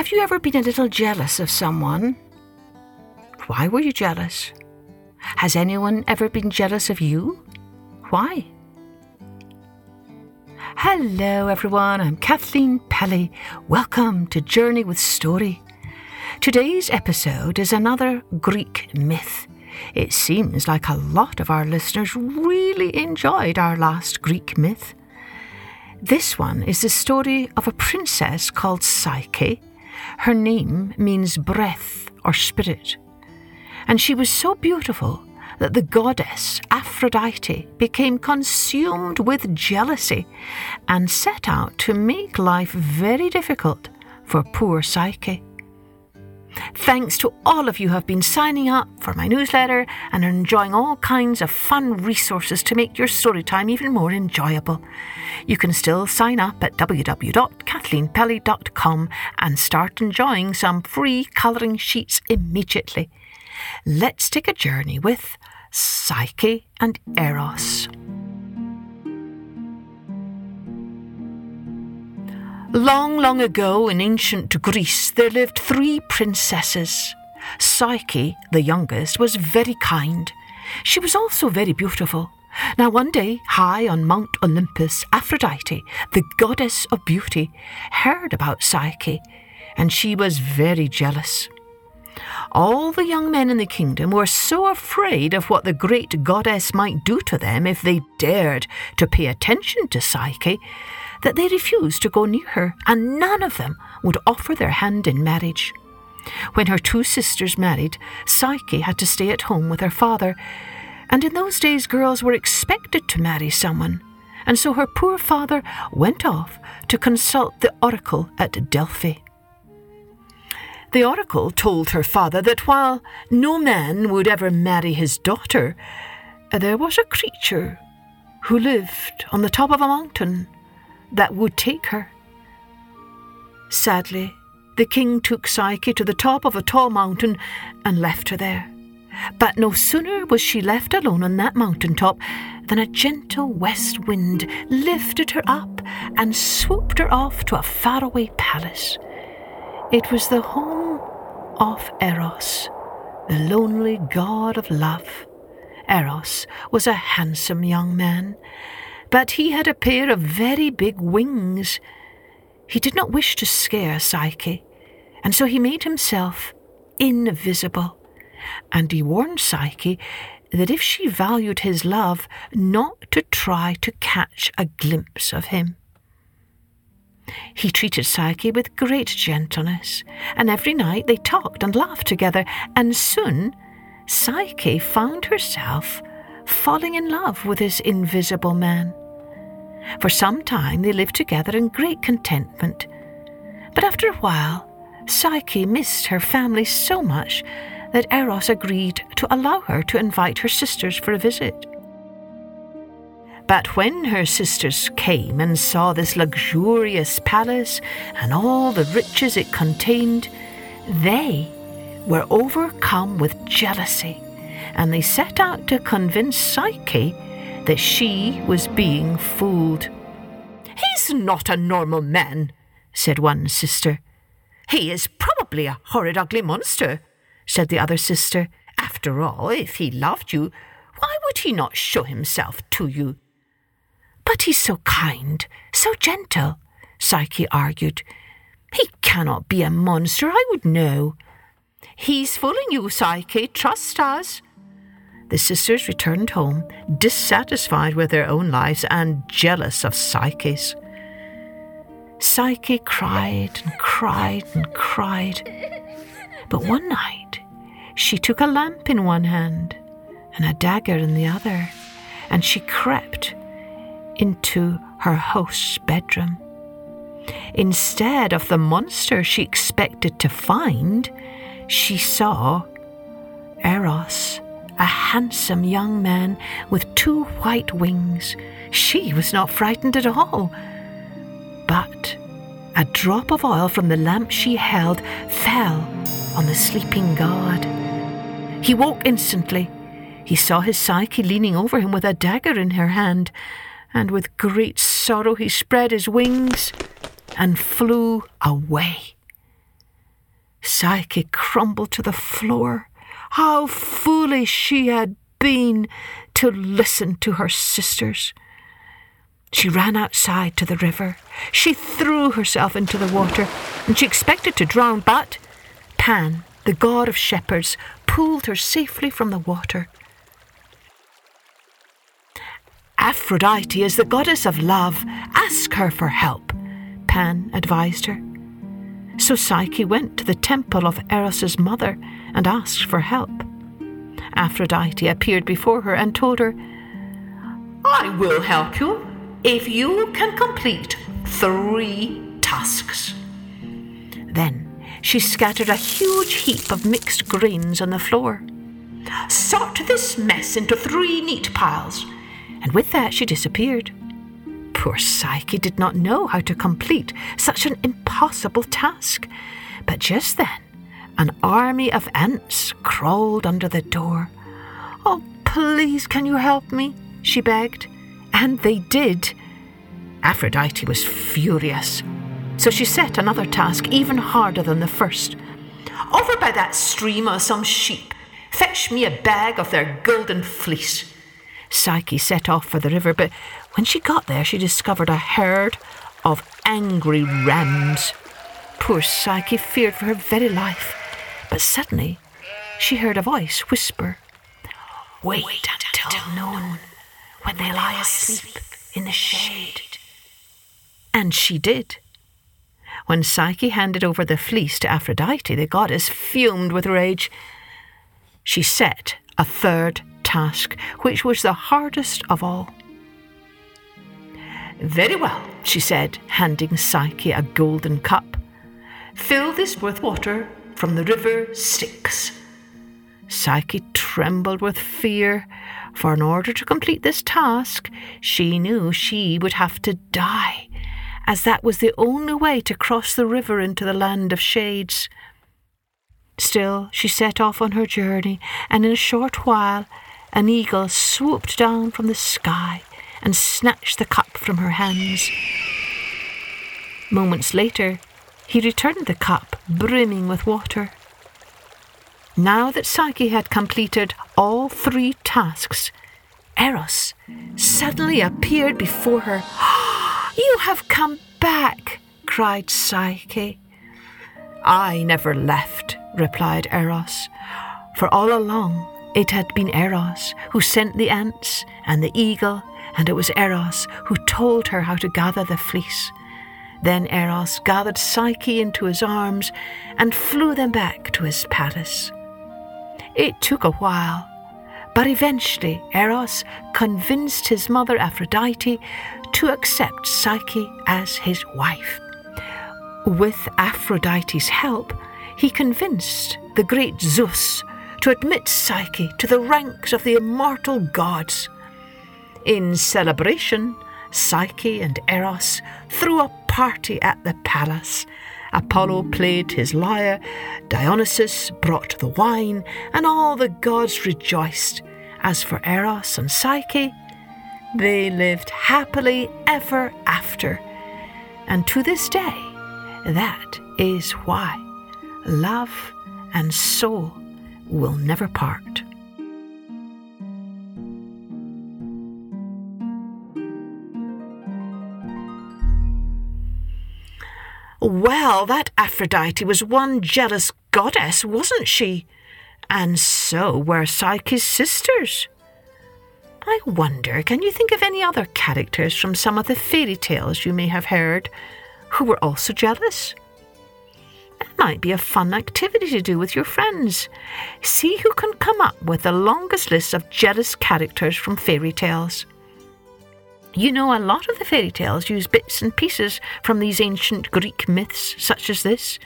Have you ever been a little jealous of someone? Why were you jealous? Has anyone ever been jealous of you? Why? Hello, everyone. I'm Kathleen Pelley. Welcome to Journey with Story. Today's episode is another Greek myth. It seems like a lot of our listeners really enjoyed our last Greek myth. This one is the story of a princess called Psyche. Her name means breath or spirit. And she was so beautiful that the goddess Aphrodite became consumed with jealousy and set out to make life very difficult for poor Psyche. Thanks to all of you who have been signing up for my newsletter and are enjoying all kinds of fun resources to make your story time even more enjoyable. You can still sign up at www.kathleenpelley.com and start enjoying some free colouring sheets immediately. Let's take a journey with Psyche and Eros. Long, long ago in ancient Greece, there lived three princesses. Psyche, the youngest, was very kind. She was also very beautiful. Now, one day, high on Mount Olympus, Aphrodite, the goddess of beauty, heard about Psyche, and she was very jealous. All the young men in the kingdom were so afraid of what the great goddess might do to them if they dared to pay attention to Psyche that they refused to go near her, and none of them would offer their hand in marriage. When her two sisters married, Psyche had to stay at home with her father, and in those days girls were expected to marry someone, and so her poor father went off to consult the oracle at Delphi. The oracle told her father that while no man would ever marry his daughter, there was a creature who lived on the top of a mountain that would take her. Sadly, the king took Psyche to the top of a tall mountain and left her there. But no sooner was she left alone on that mountain top than a gentle west wind lifted her up and swooped her off to a faraway palace. It was the home of Eros, the lonely god of love. Eros was a handsome young man, but he had a pair of very big wings. He did not wish to scare Psyche, and so he made himself invisible. And he warned Psyche that if she valued his love, not to try to catch a glimpse of him. He treated Psyche with great gentleness, and every night they talked and laughed together, and soon Psyche found herself falling in love with this invisible man. For some time they lived together in great contentment. But after a while, Psyche missed her family so much that Eros agreed to allow her to invite her sisters for a visit. But when her sisters came and saw this luxurious palace and all the riches it contained, they were overcome with jealousy, and they set out to convince Psyche that she was being fooled. He's not a normal man, said one sister. He is probably a horrid, ugly monster, said the other sister. After all, if he loved you, why would he not show himself to you? But he's so kind, so gentle, Psyche argued. He cannot be a monster, I would know. He's fooling you, Psyche, trust us, the sisters returned home, dissatisfied with their own lives and jealous of Psyche's. Psyche cried and cried and cried. But one night, she took a lamp in one hand and a dagger in the other, and she crept into her host's bedroom. Instead of the monster she expected to find, she saw Eros a handsome young man with two white wings. She was not frightened at all. But a drop of oil from the lamp she held fell on the sleeping god. He woke instantly. He saw his Psyche leaning over him with a dagger in her hand, and with great sorrow he spread his wings and flew away. Psyche crumbled to the floor. How foolish she had been to listen to her sisters. She ran outside to the river. She threw herself into the water, and she expected to drown, but Pan, the god of shepherds, pulled her safely from the water. Aphrodite is the goddess of love. Ask her for help, Pan advised her. So Psyche went to the temple of Eros's mother and asked for help. Aphrodite appeared before her and told her, I will help you if you can complete three tasks. Then she scattered a huge heap of mixed grains on the floor. Sort this mess into three neat piles, and with that she disappeared. Poor Psyche did not know how to complete such an impossible task, but just then an army of ants crawled under the door. Oh, please, can you help me? she begged. And they did. Aphrodite was furious, so she set another task even harder than the first. Over by that stream are some sheep. Fetch me a bag of their golden fleece. Psyche set off for the river, but when she got there, she discovered a herd of angry rams. Poor Psyche feared for her very life, but suddenly she heard a voice whisper, Wait, Wait until noon, when they lie asleep in the shade. And she did. When Psyche handed over the fleece to Aphrodite, the goddess fumed with rage. She set a third task, which was the hardest of all. Very well, she said, handing Psyche a golden cup. Fill this with water from the river Styx. Psyche trembled with fear, for in order to complete this task, she knew she would have to die, as that was the only way to cross the river into the land of shades. Still, she set off on her journey, and in a short while, an eagle swooped down from the sky and snatched the cup from her hands. Moments later, he returned the cup brimming with water. Now that Psyche had completed all three tasks, Eros suddenly appeared before her. you have come back, cried Psyche. I never left, replied Eros, for all along it had been Eros who sent the ants and the eagle, and it was Eros who told her how to gather the fleece. Then Eros gathered Psyche into his arms and flew them back to his palace. It took a while, but eventually Eros convinced his mother Aphrodite to accept Psyche as his wife. With Aphrodite's help, he convinced the great Zeus to admit Psyche to the ranks of the immortal gods. In celebration, Psyche and Eros threw a party at the palace Apollo played his lyre, Dionysus brought the wine, and all the gods rejoiced. As for Eros and Psyche, they lived happily ever after. And to this day, that is why love and soul will never part. Well, that Aphrodite was one jealous goddess, wasn't she? And so were Psyche's sisters. I wonder, can you think of any other characters from some of the fairy tales you may have heard who were also jealous? It might be a fun activity to do with your friends. See who can come up with the longest list of jealous characters from fairy tales. You know, a lot of the fairy tales use bits and pieces from these ancient Greek myths, such as this.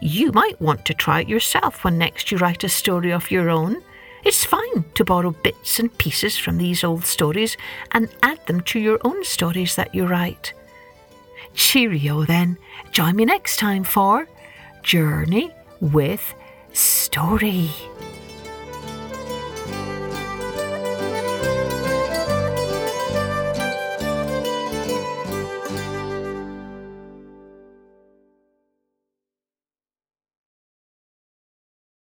You might want to try it yourself when next you write a story of your own. It's fine to borrow bits and pieces from these old stories and add them to your own stories that you write. Cheerio then. Join me next time for Journey with Story.